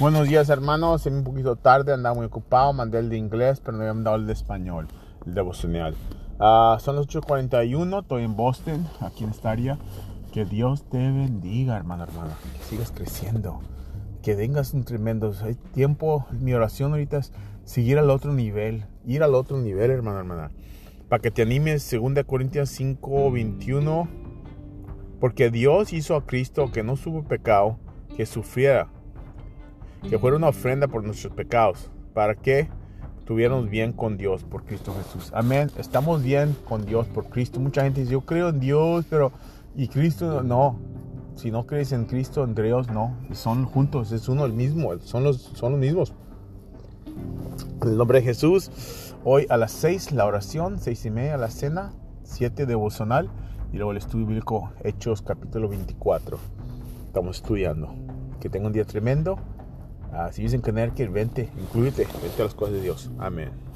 Buenos días hermanos, un poquito tarde, andaba muy ocupado, mandé el de inglés, pero no había mandado el de español, el devocional. Uh, son las 8.41, estoy en Boston, aquí en esta área. Que Dios te bendiga, hermano, hermana, que sigas creciendo, que tengas un tremendo hay tiempo. Mi oración ahorita es seguir al otro nivel, ir al otro nivel, hermano, hermana, para que te animes, 2 Corintios 5, 21. Porque Dios hizo a Cristo que no supo pecado, que sufriera que fuera una ofrenda por nuestros pecados, para que estuviéramos bien con Dios por Cristo Jesús. Amén. Estamos bien con Dios por Cristo. Mucha gente dice, yo creo en Dios, pero... Y Cristo no. Si no crees en Cristo, en Dios no. Son juntos, es uno el mismo, son los, son los mismos. En el nombre de Jesús, hoy a las seis la oración, seis y media la cena, siete devocional y luego el estudio bíblico Hechos capítulo 24. Estamos estudiando. Que tenga un día tremendo. Si dicen que vente, incluyete, vente a las cosas de Dios. Amén.